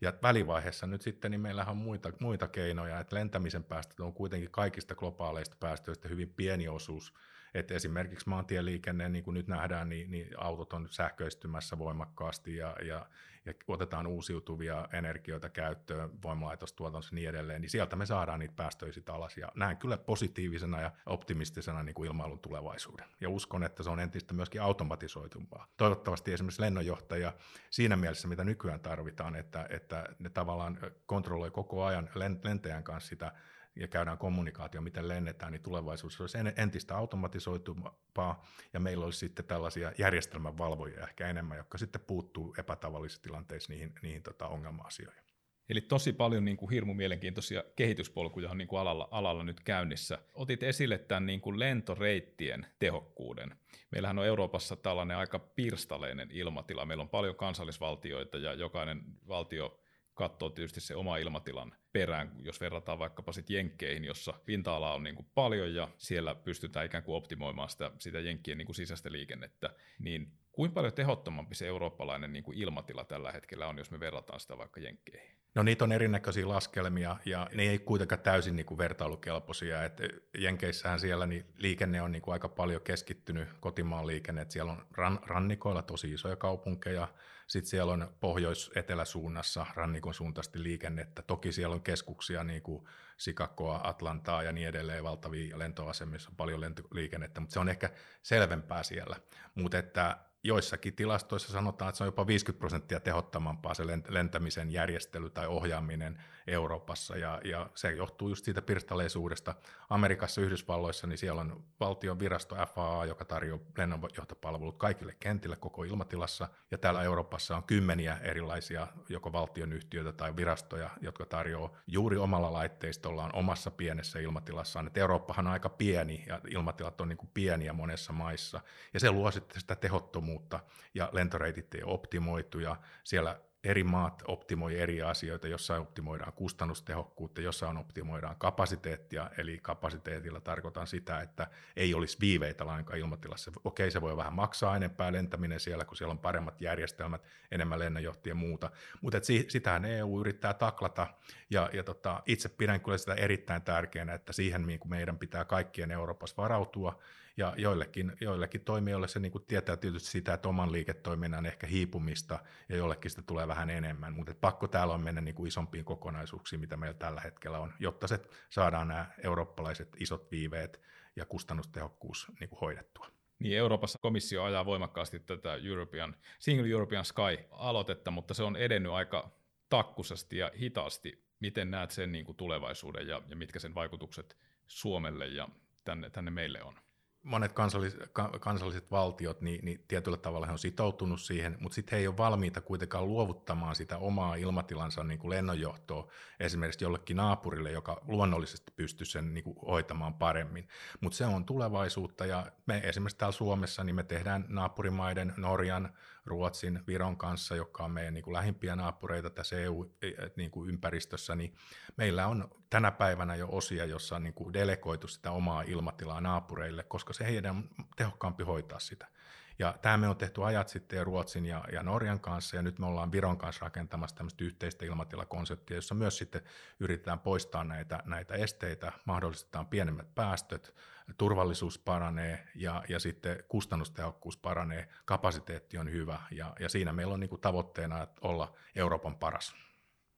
Ja välivaiheessa nyt sitten, niin meillähän on muita, muita keinoja, että lentämisen päästöt on kuitenkin kaikista globaaleista päästöistä hyvin pieni osuus, että esimerkiksi maantieliikenne, niin kuin nyt nähdään, niin, niin autot on sähköistymässä voimakkaasti ja, ja, ja otetaan uusiutuvia energioita käyttöön, voimalaitostuotannossa ja niin edelleen, niin sieltä me saadaan niitä päästöjä sitten alas. Ja näen kyllä positiivisena ja optimistisena niin kuin ilmailun tulevaisuuden. Ja uskon, että se on entistä myöskin automatisoitumpaa. Toivottavasti esimerkiksi lennonjohtaja siinä mielessä, mitä nykyään tarvitaan, että, että ne tavallaan kontrolloi koko ajan lentäjän kanssa sitä ja käydään kommunikaatio, miten lennetään, niin tulevaisuudessa olisi entistä automatisoitumpaa, ja meillä olisi sitten tällaisia järjestelmänvalvojia ehkä enemmän, jotka sitten puuttuu epätavallisissa tilanteissa niihin, niihin tota ongelma-asioihin. Eli tosi paljon niin kuin hirmu mielenkiintoisia kehityspolkuja on niin kuin alalla, alalla nyt käynnissä. Otit esille tämän niin kuin lentoreittien tehokkuuden. Meillähän on Euroopassa tällainen aika pirstaleinen ilmatila. Meillä on paljon kansallisvaltioita ja jokainen valtio katsoo tietysti se oma ilmatilan perään, jos verrataan vaikkapa sitten Jenkkeihin, jossa pinta-ala on niin kuin paljon ja siellä pystytään ikään kuin optimoimaan sitä, sitä Jenkkien niin kuin sisäistä liikennettä, niin kuinka paljon tehottomampi se eurooppalainen niin kuin ilmatila tällä hetkellä on, jos me verrataan sitä vaikka Jenkkeihin? No niitä on erinäköisiä laskelmia ja ne ei kuitenkaan täysin niin kuin vertailukelpoisia. Et Jenkeissähän siellä niin liikenne on niin kuin aika paljon keskittynyt kotimaan liikenne, että siellä on ran, rannikoilla tosi isoja kaupunkeja, sitten siellä on pohjois-eteläsuunnassa rannikon suuntaisesti liikennettä. Toki siellä on keskuksia niin kuin Sikakoa, Atlantaa ja niin edelleen, valtavia lentoasemia, on paljon lentoliikennettä, mutta se on ehkä selvempää siellä. Mutta että joissakin tilastoissa sanotaan, että se on jopa 50 prosenttia tehottomampaa se lentämisen järjestely tai ohjaaminen Euroopassa, ja, ja se johtuu just siitä pirstaleisuudesta. Amerikassa, Yhdysvalloissa, niin siellä on valtion virasto FAA, joka tarjoaa lennonjohtopalvelut kaikille kentille koko ilmatilassa, ja täällä Euroopassa on kymmeniä erilaisia joko valtionyhtiöitä tai virastoja, jotka tarjoaa juuri omalla laitteistollaan omassa pienessä ilmatilassaan. Et Eurooppahan on aika pieni, ja ilmatilat on niin kuin pieniä monessa maissa, ja se luo sitten sitä tehottomuutta, ja lentoreitit ei ole optimoitu, ja siellä eri maat optimoi eri asioita, jossain optimoidaan kustannustehokkuutta, jossain optimoidaan kapasiteettia, eli kapasiteetilla tarkoitan sitä, että ei olisi viiveitä lainkaan ilmatilassa. Okei, se voi vähän maksaa enempää lentäminen siellä, kun siellä on paremmat järjestelmät, enemmän lennonjohtia ja muuta, mutta sitähän EU yrittää taklata, ja, ja tota, itse pidän kyllä sitä erittäin tärkeänä, että siihen meidän pitää kaikkien Euroopassa varautua, ja joillekin, joillekin toimijoille se niin kuin tietää tietysti sitä, että oman liiketoiminnan ehkä hiipumista ja jollekin sitä tulee vähän enemmän, mutta pakko täällä on mennä niin kuin isompiin kokonaisuuksiin, mitä meillä tällä hetkellä on, jotta se saadaan nämä eurooppalaiset isot viiveet ja kustannustehokkuus niin kuin hoidettua. Niin, Euroopassa komissio ajaa voimakkaasti tätä European, Single European Sky-aloitetta, mutta se on edennyt aika takkusasti ja hitaasti. Miten näet sen niin kuin tulevaisuuden ja, ja mitkä sen vaikutukset Suomelle ja tänne, tänne meille on? Monet kansallis, kansalliset valtiot, niin, niin tietyllä tavalla he on sitoutunut siihen, mutta sitten he ei ole valmiita kuitenkaan luovuttamaan sitä omaa ilmatilansa niin kuin lennonjohtoa esimerkiksi jollekin naapurille, joka luonnollisesti pystyy sen niin kuin hoitamaan paremmin. Mutta se on tulevaisuutta ja me esimerkiksi täällä Suomessa niin me tehdään naapurimaiden, Norjan, Ruotsin, Viron kanssa, joka on meidän niin kuin lähimpiä naapureita tässä EU-ympäristössä, e, niin meillä on tänä päivänä jo osia, jossa on niin kuin delegoitu sitä omaa ilmatilaa naapureille, koska se heidän on tehokkaampi hoitaa sitä. Ja tämä me on tehty ajat sitten Ruotsin ja, ja Norjan kanssa, ja nyt me ollaan Viron kanssa rakentamassa tämmöistä yhteistä ilmatilakonseptia, jossa myös sitten yritetään poistaa näitä, näitä esteitä, mahdollistetaan pienemmät päästöt, turvallisuus paranee ja, ja sitten kustannustehokkuus paranee, kapasiteetti on hyvä, ja, ja siinä meillä on niin kuin tavoitteena olla Euroopan paras.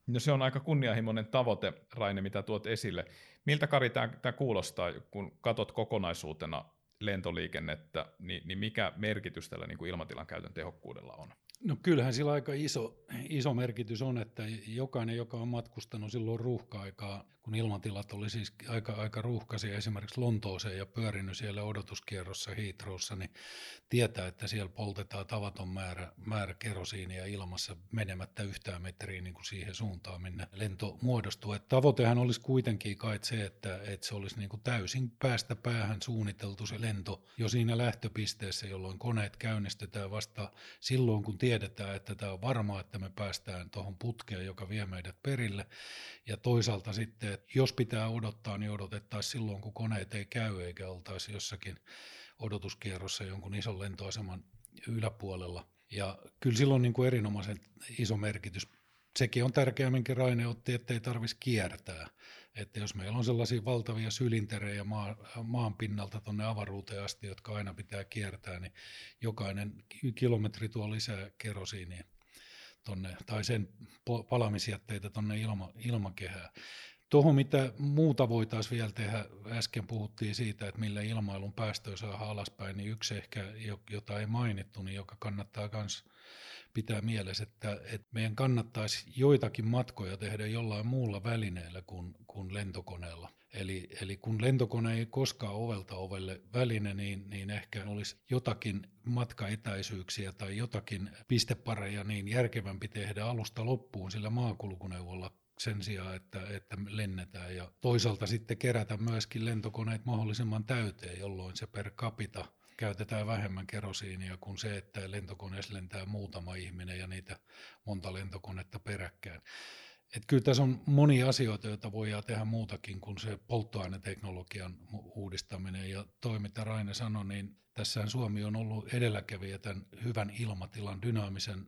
No se on aika kunnianhimoinen tavoite, Raine, mitä tuot esille. Miltä Kari tämä, tämä kuulostaa, kun katot kokonaisuutena lentoliikennettä, niin, niin mikä merkitys tällä niin kuin ilmatilan käytön tehokkuudella on? No kyllähän sillä aika iso, iso merkitys on, että jokainen, joka on matkustanut silloin ruuhka-aikaa, kun ilmatilat oli siis aika, aika ruuhkaisia esimerkiksi Lontooseen ja pyörinyt siellä odotuskierrossa Heathrowssa, niin tietää, että siellä poltetaan tavaton määrä, määrä kerosiinia ilmassa menemättä yhtään metriä niin kuin siihen suuntaan, minne lento muodostuu. Et tavoitehan olisi kuitenkin kai se, että, että se olisi niin kuin täysin päästä päähän suunniteltu se lento jo siinä lähtöpisteessä, jolloin koneet käynnistetään vasta silloin, kun tiedetään, että tämä on varmaa, että me päästään tuohon putkeen, joka vie meidät perille. Ja toisaalta sitten, että jos pitää odottaa, niin odotettaisiin silloin, kun koneet ei käy, eikä oltaisi jossakin odotuskierrossa jonkun ison lentoaseman yläpuolella. Ja kyllä silloin niin kuin erinomaisen iso merkitys. Sekin on tärkeää, minkä Raine otti, ettei tarvitsisi kiertää. Että jos meillä on sellaisia valtavia sylinterejä maa, maan pinnalta tuonne avaruuteen asti, jotka aina pitää kiertää, niin jokainen kilometri tuo lisää kerosiinia tonne, tai sen palamisjätteitä tuonne ilma, ilmakehään. Tuohon, mitä muuta voitaisiin vielä tehdä, äsken puhuttiin siitä, että millä ilmailun päästöjä saa alaspäin, niin yksi ehkä, jota ei mainittu, niin joka kannattaa myös pitää mielessä, että, että meidän kannattaisi joitakin matkoja tehdä jollain muulla välineellä kuin, kuin lentokoneella. Eli, eli kun lentokone ei koskaan ovelta ovelle väline, niin, niin ehkä olisi jotakin matkaetäisyyksiä tai jotakin pistepareja niin järkevämpi tehdä alusta loppuun sillä maakulkuneuvolla sen sijaan, että, että lennetään. Ja toisaalta sitten kerätä myöskin lentokoneet mahdollisimman täyteen, jolloin se per capita käytetään vähemmän kerosiinia kuin se, että lentokoneessa lentää muutama ihminen ja niitä monta lentokonetta peräkkäin. Et kyllä tässä on monia asioita, joita voidaan tehdä muutakin kuin se polttoaineteknologian uudistaminen. Ja toi, mitä Raine sanoi, niin tässä Suomi on ollut edelläkävijä tämän hyvän ilmatilan, dynaamisen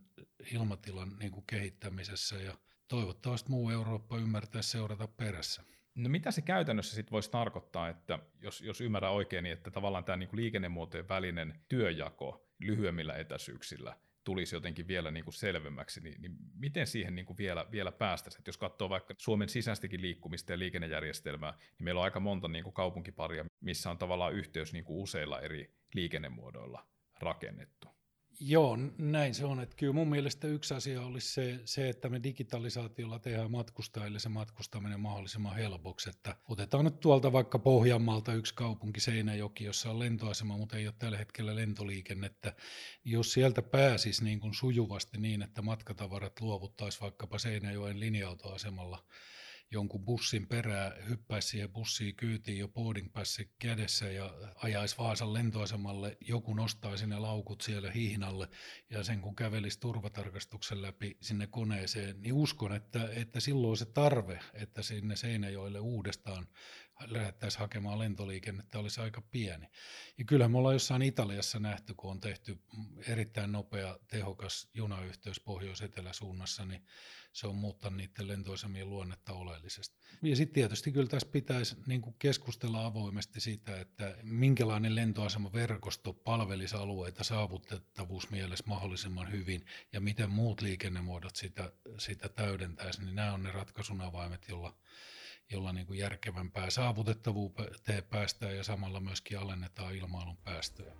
ilmatilan niin kuin kehittämisessä ja toivottavasti muu Eurooppa ymmärtää seurata perässä. No mitä se käytännössä sitten voisi tarkoittaa, että jos, jos ymmärrän oikein, niin että tavallaan tämä niin liikennemuotojen välinen työjako lyhyemmillä etäisyyksillä tulisi jotenkin vielä niin kuin selvemmäksi, niin, niin miten siihen niin kuin vielä, vielä päästäisiin? Jos katsoo vaikka Suomen sisäistäkin liikkumista ja liikennejärjestelmää, niin meillä on aika monta niin kuin kaupunkiparia, missä on tavallaan yhteys niin kuin useilla eri liikennemuodoilla rakennettu. Joo, näin se on. Että kyllä mun mielestä yksi asia olisi se, se, että me digitalisaatiolla tehdään matkustajille se matkustaminen mahdollisimman helpoksi. Että otetaan nyt tuolta vaikka Pohjanmaalta yksi kaupunki Seinäjoki, jossa on lentoasema, mutta ei ole tällä hetkellä lentoliikennettä. Jos sieltä pääsisi niin kuin sujuvasti niin, että matkatavarat luovuttaisiin vaikkapa Seinäjoen linja-autoasemalla – jonkun bussin perää, hyppäisi siihen bussiin kyytiin jo boarding passi kädessä ja ajaisi Vaasan lentoasemalle, joku nostaisi ne laukut siellä hihnalle ja sen kun kävelisi turvatarkastuksen läpi sinne koneeseen, niin uskon, että, että silloin se tarve, että sinne Seinäjoelle uudestaan lähdettäisiin hakemaan lentoliikennettä, olisi aika pieni. Ja kyllähän me ollaan jossain Italiassa nähty, kun on tehty erittäin nopea, tehokas junayhteys pohjois-eteläsuunnassa, niin se on muuttanut niiden lentoasemien luonnetta oleellisesti. Ja sitten tietysti kyllä tässä pitäisi niin keskustella avoimesti siitä, että minkälainen lentoasemaverkosto palvelisi alueita saavutettavuusmielessä mahdollisimman hyvin ja miten muut liikennemuodot sitä, sitä täydentäisi, niin nämä on ne ratkaisun avaimet, jolla jolla niin kuin järkevämpää saavutettavuuteen päästään ja samalla myöskin alennetaan ilmailun päästöjä.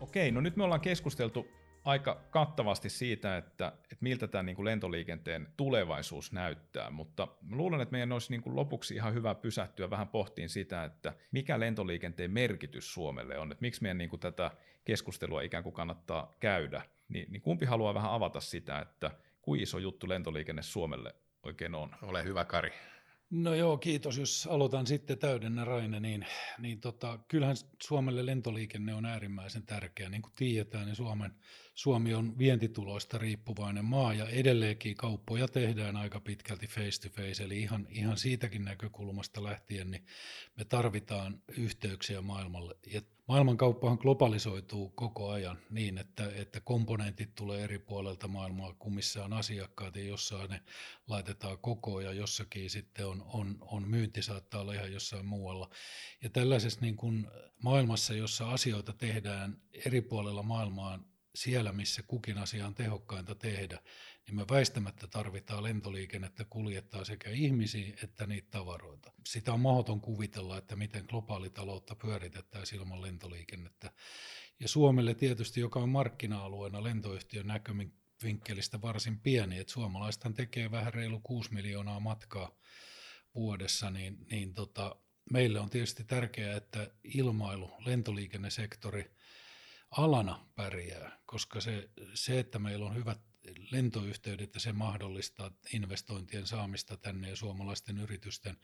Okei, no nyt me ollaan keskusteltu aika kattavasti siitä, että, että miltä tämä niin kuin lentoliikenteen tulevaisuus näyttää, mutta luulen, että meidän olisi niin kuin lopuksi ihan hyvä pysähtyä vähän pohtiin sitä, että mikä lentoliikenteen merkitys Suomelle on, että miksi meidän niin kuin tätä keskustelua ikään kuin kannattaa käydä, niin, niin kumpi haluaa vähän avata sitä, että kuinka iso juttu lentoliikenne Suomelle oikein on? Ole hyvä, Kari. No joo, kiitos. Jos aloitan sitten täydennä Raine, niin, niin tota, kyllähän Suomelle lentoliikenne on äärimmäisen tärkeä. Niin kuin tiedetään, niin Suomen, Suomi on vientituloista riippuvainen maa ja edelleenkin kauppoja tehdään aika pitkälti face to face, eli ihan, ihan siitäkin näkökulmasta lähtien niin me tarvitaan yhteyksiä maailmalle. Ja maailmankauppahan globalisoituu koko ajan niin, että, että komponentit tulee eri puolelta maailmaa, kun missä on asiakkaat ja jossain ne laitetaan koko ja jossakin sitten on, on, on myynti saattaa olla ihan jossain muualla. Ja tällaisessa niin kuin maailmassa, jossa asioita tehdään eri puolella maailmaa siellä, missä kukin asia on tehokkainta tehdä, niin me väistämättä tarvitaan lentoliikennettä kuljettaa sekä ihmisiä että niitä tavaroita. Sitä on mahdoton kuvitella, että miten globaalitaloutta pyöritettäisiin ilman lentoliikennettä. Ja Suomelle tietysti, joka on markkina-alueena lentoyhtiön näkövinkkelistä varsin pieni, että suomalaisethan tekee vähän reilu 6 miljoonaa matkaa vuodessa, niin, niin tota, meille on tietysti tärkeää, että ilmailu, lentoliikennesektori alana pärjää, koska se, se, että meillä on hyvät lentoyhteydet ja se mahdollistaa investointien saamista tänne ja suomalaisten yritysten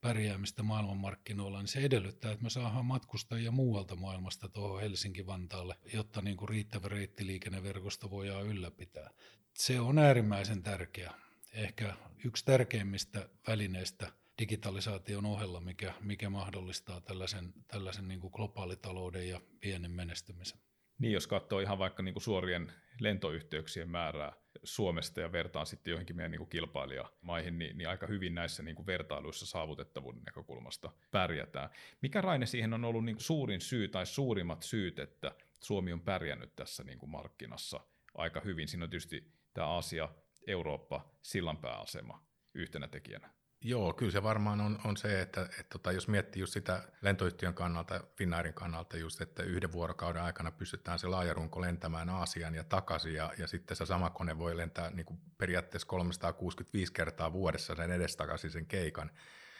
pärjäämistä maailmanmarkkinoilla, niin se edellyttää, että me saadaan matkustajia muualta maailmasta tuohon Helsinki-Vantaalle, jotta niin kuin riittävä reittiliikenneverkosto voidaan ylläpitää. Se on äärimmäisen tärkeä. Ehkä yksi tärkeimmistä välineistä digitalisaation ohella, mikä, mikä mahdollistaa tällaisen, tällaisen niin kuin globaalitalouden ja pienen menestymisen. Niin, jos katsoo ihan vaikka niin kuin suorien lentoyhteyksien määrää Suomesta ja vertaan sitten joihinkin meidän niin kuin kilpailijamaihin, niin, niin aika hyvin näissä niin kuin vertailuissa saavutettavuuden näkökulmasta pärjätään. Mikä Raine siihen on ollut niin kuin suurin syy tai suurimmat syyt, että Suomi on pärjännyt tässä niin kuin markkinassa aika hyvin? Siinä on tietysti tämä Asia, Eurooppa, sillanpääasema yhtenä tekijänä. Joo, kyllä se varmaan on, on se, että, että tota, jos miettii just sitä lentoyhtiön kannalta, Finnairin kannalta just, että yhden vuorokauden aikana pystytään se laajarunko lentämään Aasian ja takaisin, ja, ja sitten se sama kone voi lentää niin kuin periaatteessa 365 kertaa vuodessa sen edestakaisin sen keikan,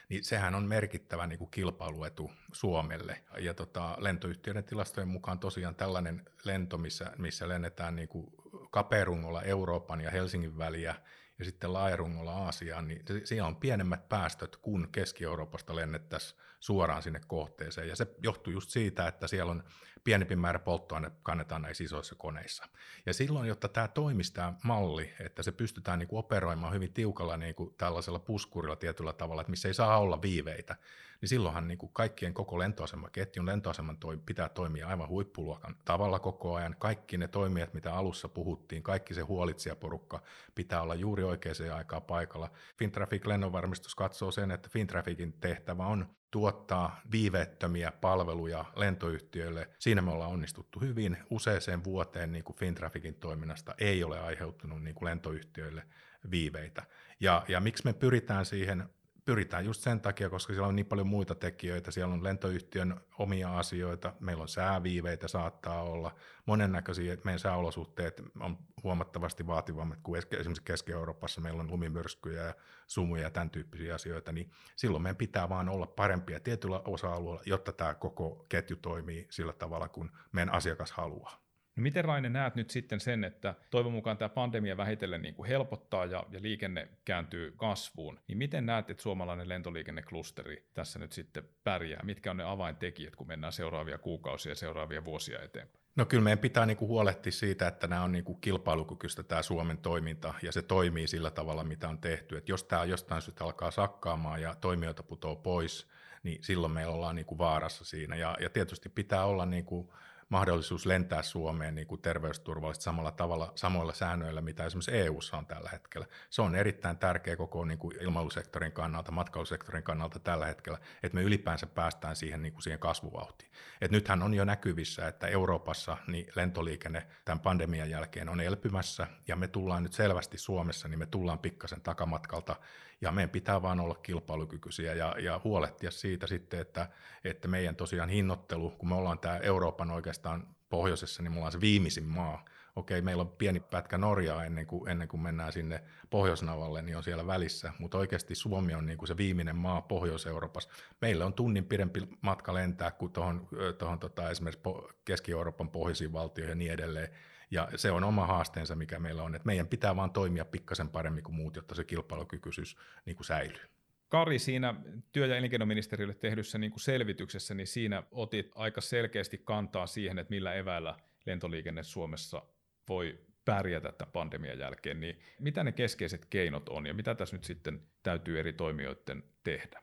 niin sehän on merkittävä niin kuin kilpailuetu Suomelle. Ja tota, lentoyhtiöiden tilastojen mukaan tosiaan tällainen lento, missä, missä lennetään niin kuin kaperungolla Euroopan ja Helsingin väliä, ja sitten laajarungolla Aasiaan, niin siellä on pienemmät päästöt kuin Keski-Euroopasta lennettäisiin suoraan sinne kohteeseen. Ja se johtuu just siitä, että siellä on pienempi määrä polttoaine kannetaan näissä isoissa koneissa. Ja silloin, jotta tämä toimisi tämä malli, että se pystytään niin kuin operoimaan hyvin tiukalla niin kuin tällaisella puskurilla tietyllä tavalla, että missä ei saa olla viiveitä, niin silloinhan niin kuin kaikkien koko lentoasemaketjun lentoaseman toi, pitää toimia aivan huippuluokan tavalla koko ajan. Kaikki ne toimijat, mitä alussa puhuttiin, kaikki se huolitsijaporukka pitää olla juuri oikeaan aikaan paikalla. Fintraffic lennonvarmistus katsoo sen, että Fintrafficin tehtävä on tuottaa viiveettömiä palveluja lentoyhtiöille. Siinä me ollaan onnistuttu hyvin. Useaseen vuoteen niin kuin Fintrafficin toiminnasta ei ole aiheuttanut niin kuin lentoyhtiöille viiveitä. Ja, ja miksi me pyritään siihen pyritään just sen takia, koska siellä on niin paljon muita tekijöitä. Siellä on lentoyhtiön omia asioita, meillä on sääviiveitä saattaa olla, monennäköisiä, että meidän sääolosuhteet on huomattavasti vaativammat kuin esimerkiksi Keski-Euroopassa, meillä on lumimyrskyjä ja sumuja ja tämän tyyppisiä asioita, niin silloin meidän pitää vaan olla parempia tietyllä osa-alueella, jotta tämä koko ketju toimii sillä tavalla, kun meidän asiakas haluaa. No miten Raine näet nyt sitten sen, että toivon mukaan tämä pandemia vähitellen niin kuin helpottaa ja, ja liikenne kääntyy kasvuun, niin miten näet, että suomalainen lentoliikenneklusteri tässä nyt sitten pärjää? Mitkä on ne avaintekijät, kun mennään seuraavia kuukausia ja seuraavia vuosia eteenpäin? No kyllä meidän pitää niin kuin huolehtia siitä, että nämä on niin kuin kilpailukykyistä tämä Suomen toiminta ja se toimii sillä tavalla, mitä on tehty. Että jos tämä jostain syystä alkaa sakkaamaan ja toimijoita putoo pois, niin silloin meillä ollaan niin kuin vaarassa siinä. Ja, ja tietysti pitää olla niin kuin mahdollisuus lentää Suomeen niin kuin terveysturvallisesti samalla tavalla, samoilla säännöillä, mitä esimerkiksi EU:ssa on tällä hetkellä. Se on erittäin tärkeä koko niin kuin ilmailusektorin kannalta, matkailusektorin kannalta tällä hetkellä, että me ylipäänsä päästään siihen, niin kuin siihen kasvuvauhtiin. Et nythän on jo näkyvissä, että Euroopassa niin lentoliikenne tämän pandemian jälkeen on elpymässä, ja me tullaan nyt selvästi Suomessa, niin me tullaan pikkasen takamatkalta ja meidän pitää vaan olla kilpailukykyisiä ja, ja huolehtia siitä sitten, että, että meidän tosiaan hinnoittelu, kun me ollaan tämä Euroopan oikeastaan pohjoisessa, niin me ollaan se viimeisin maa. Okei, meillä on pieni pätkä Norjaa ennen kuin, ennen kuin mennään sinne Pohjoisnavalle, niin on siellä välissä, mutta oikeasti Suomi on niin kuin se viimeinen maa Pohjois-Euroopassa. Meillä on tunnin pidempi matka lentää kuin tuohon, tota, esimerkiksi Keski-Euroopan pohjoisiin valtioihin ja niin edelleen. Ja se on oma haasteensa, mikä meillä on, että meidän pitää vaan toimia pikkasen paremmin kuin muut, jotta se kilpailukykyisyys niin kuin säilyy. Kari, siinä työ- ja elinkeinoministeriölle tehdyssä niin kuin selvityksessä, niin siinä otit aika selkeästi kantaa siihen, että millä eväillä lentoliikenne Suomessa voi pärjätä tämän pandemian jälkeen, niin mitä ne keskeiset keinot on ja mitä tässä nyt sitten täytyy eri toimijoiden tehdä?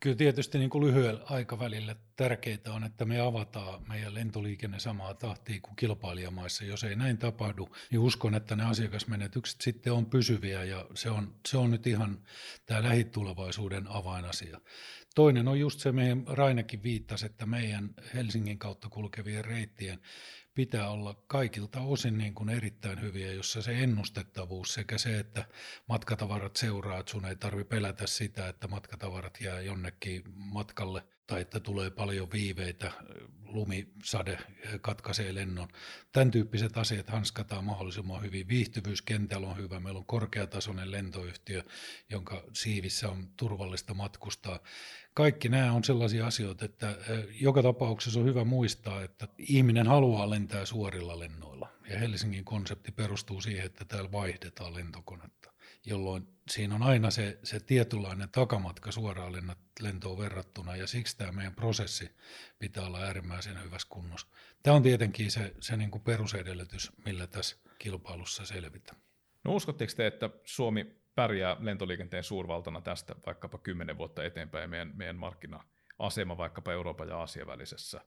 Kyllä tietysti niin kuin lyhyellä aikavälillä tärkeää on, että me avataan meidän lentoliikenne samaa tahtia kuin kilpailijamaissa. Jos ei näin tapahdu, niin uskon, että ne asiakasmenetykset sitten on pysyviä ja se on, se on nyt ihan tämä lähitulevaisuuden avainasia. Toinen on just se, mihin Rainekin viittasi, että meidän Helsingin kautta kulkevien reittien pitää olla kaikilta osin niin kuin erittäin hyviä, jossa se ennustettavuus sekä se, että matkatavarat seuraa, että sun ei tarvi pelätä sitä, että matkatavarat jää jonnekin matkalle tai että tulee paljon viiveitä, lumisade katkaisee lennon. Tämän tyyppiset asiat hanskataan mahdollisimman hyvin. Viihtyvyys kentällä on hyvä. Meillä on korkeatasoinen lentoyhtiö, jonka siivissä on turvallista matkustaa. Kaikki nämä on sellaisia asioita, että joka tapauksessa on hyvä muistaa, että ihminen haluaa lentää suorilla lennoilla. Ja Helsingin konsepti perustuu siihen, että täällä vaihdetaan lentokonetta, jolloin siinä on aina se, se tietynlainen takamatka suoraan lentoon verrattuna, ja siksi tämä meidän prosessi pitää olla äärimmäisen hyvässä kunnossa. Tämä on tietenkin se, se niin kuin perusedellytys, millä tässä kilpailussa selvitään. No uskotteko te, että Suomi pärjää lentoliikenteen suurvaltana tästä vaikkapa kymmenen vuotta eteenpäin meidän, meidän markkina-asema vaikkapa Euroopan ja Aasian välisessä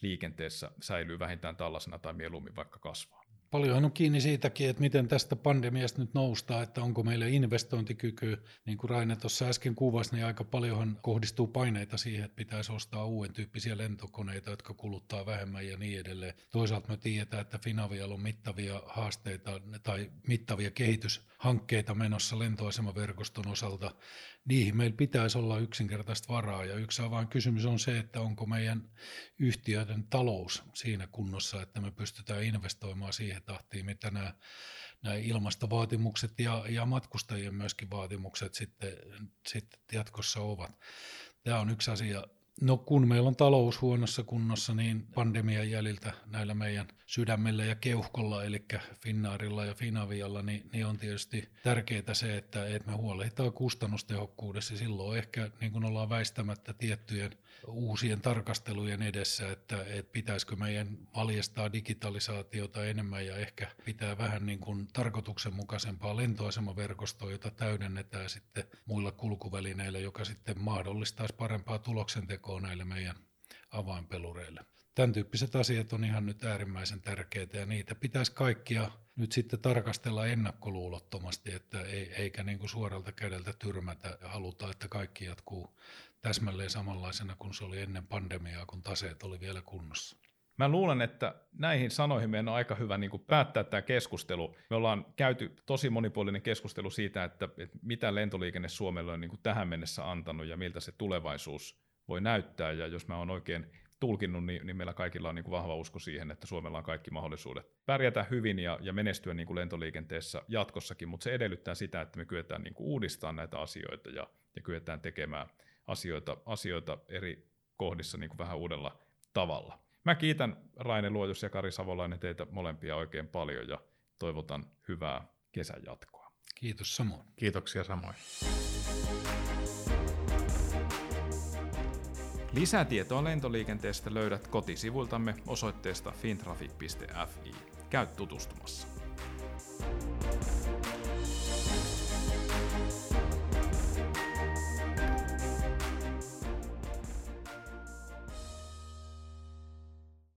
liikenteessä säilyy vähintään tällaisena tai mieluummin vaikka kasvaa? Paljon on kiinni siitäkin, että miten tästä pandemiasta nyt noustaan, että onko meillä investointikyky. Niin kuin Raine tuossa äsken kuvasi, niin aika paljonhan kohdistuu paineita siihen, että pitäisi ostaa uuden tyyppisiä lentokoneita, jotka kuluttaa vähemmän ja niin edelleen. Toisaalta me tiedetään, että Finavialla on mittavia haasteita tai mittavia kehityshankkeita menossa lentoasemaverkoston osalta. Niihin meillä pitäisi olla yksinkertaista varaa ja yksi kysymys on se, että onko meidän yhtiöiden talous siinä kunnossa, että me pystytään investoimaan siihen, siihen tahtiin, mitä nämä, nämä ilmastovaatimukset ja, ja matkustajien myöskin vaatimukset sitten, sitten jatkossa ovat. Tämä on yksi asia, No kun meillä on talous huonossa kunnossa, niin pandemian jäljiltä näillä meidän sydämellä ja keuhkolla, eli Finnaarilla ja Finavialla, niin, niin on tietysti tärkeää se, että, että me huolehditaan kustannustehokkuudessa. Silloin ehkä niin kuin ollaan väistämättä tiettyjen uusien tarkastelujen edessä, että, että pitäisikö meidän valjastaa digitalisaatiota enemmän ja ehkä pitää vähän niin kuin tarkoituksenmukaisempaa lentoasemaverkostoa, jota täydennetään sitten muilla kulkuvälineillä, joka sitten mahdollistaisi parempaa tuloksentekoa näille meidän avainpelureille. Tämän tyyppiset asiat on ihan nyt äärimmäisen tärkeitä ja niitä pitäisi kaikkia nyt sitten tarkastella ennakkoluulottomasti, että ei, eikä niin kuin suoralta kädeltä tyrmätä ja haluta, että kaikki jatkuu täsmälleen samanlaisena kuin se oli ennen pandemiaa, kun taseet oli vielä kunnossa. Mä luulen, että näihin sanoihin meidän on aika hyvä niin kuin päättää tämä keskustelu. Me ollaan käyty tosi monipuolinen keskustelu siitä, että, että mitä lentoliikenne Suomelle on niin kuin tähän mennessä antanut ja miltä se tulevaisuus voi näyttää. Ja jos mä oon oikein tulkinnut, niin, niin meillä kaikilla on niin kuin vahva usko siihen, että Suomella on kaikki mahdollisuudet pärjätä hyvin ja, ja menestyä niin kuin lentoliikenteessä jatkossakin, mutta se edellyttää sitä, että me kyetään niin kuin uudistamaan näitä asioita ja, ja kyetään tekemään asioita, asioita eri kohdissa niin kuin vähän uudella tavalla. Mä kiitän Raine Luojus ja Kari Savolainen teitä molempia oikein paljon ja toivotan hyvää kesän jatkoa. Kiitos samoin. Kiitoksia samoin. Lisätietoa lentoliikenteestä löydät kotisivuiltamme osoitteesta fintraffic.fi. Käy tutustumassa.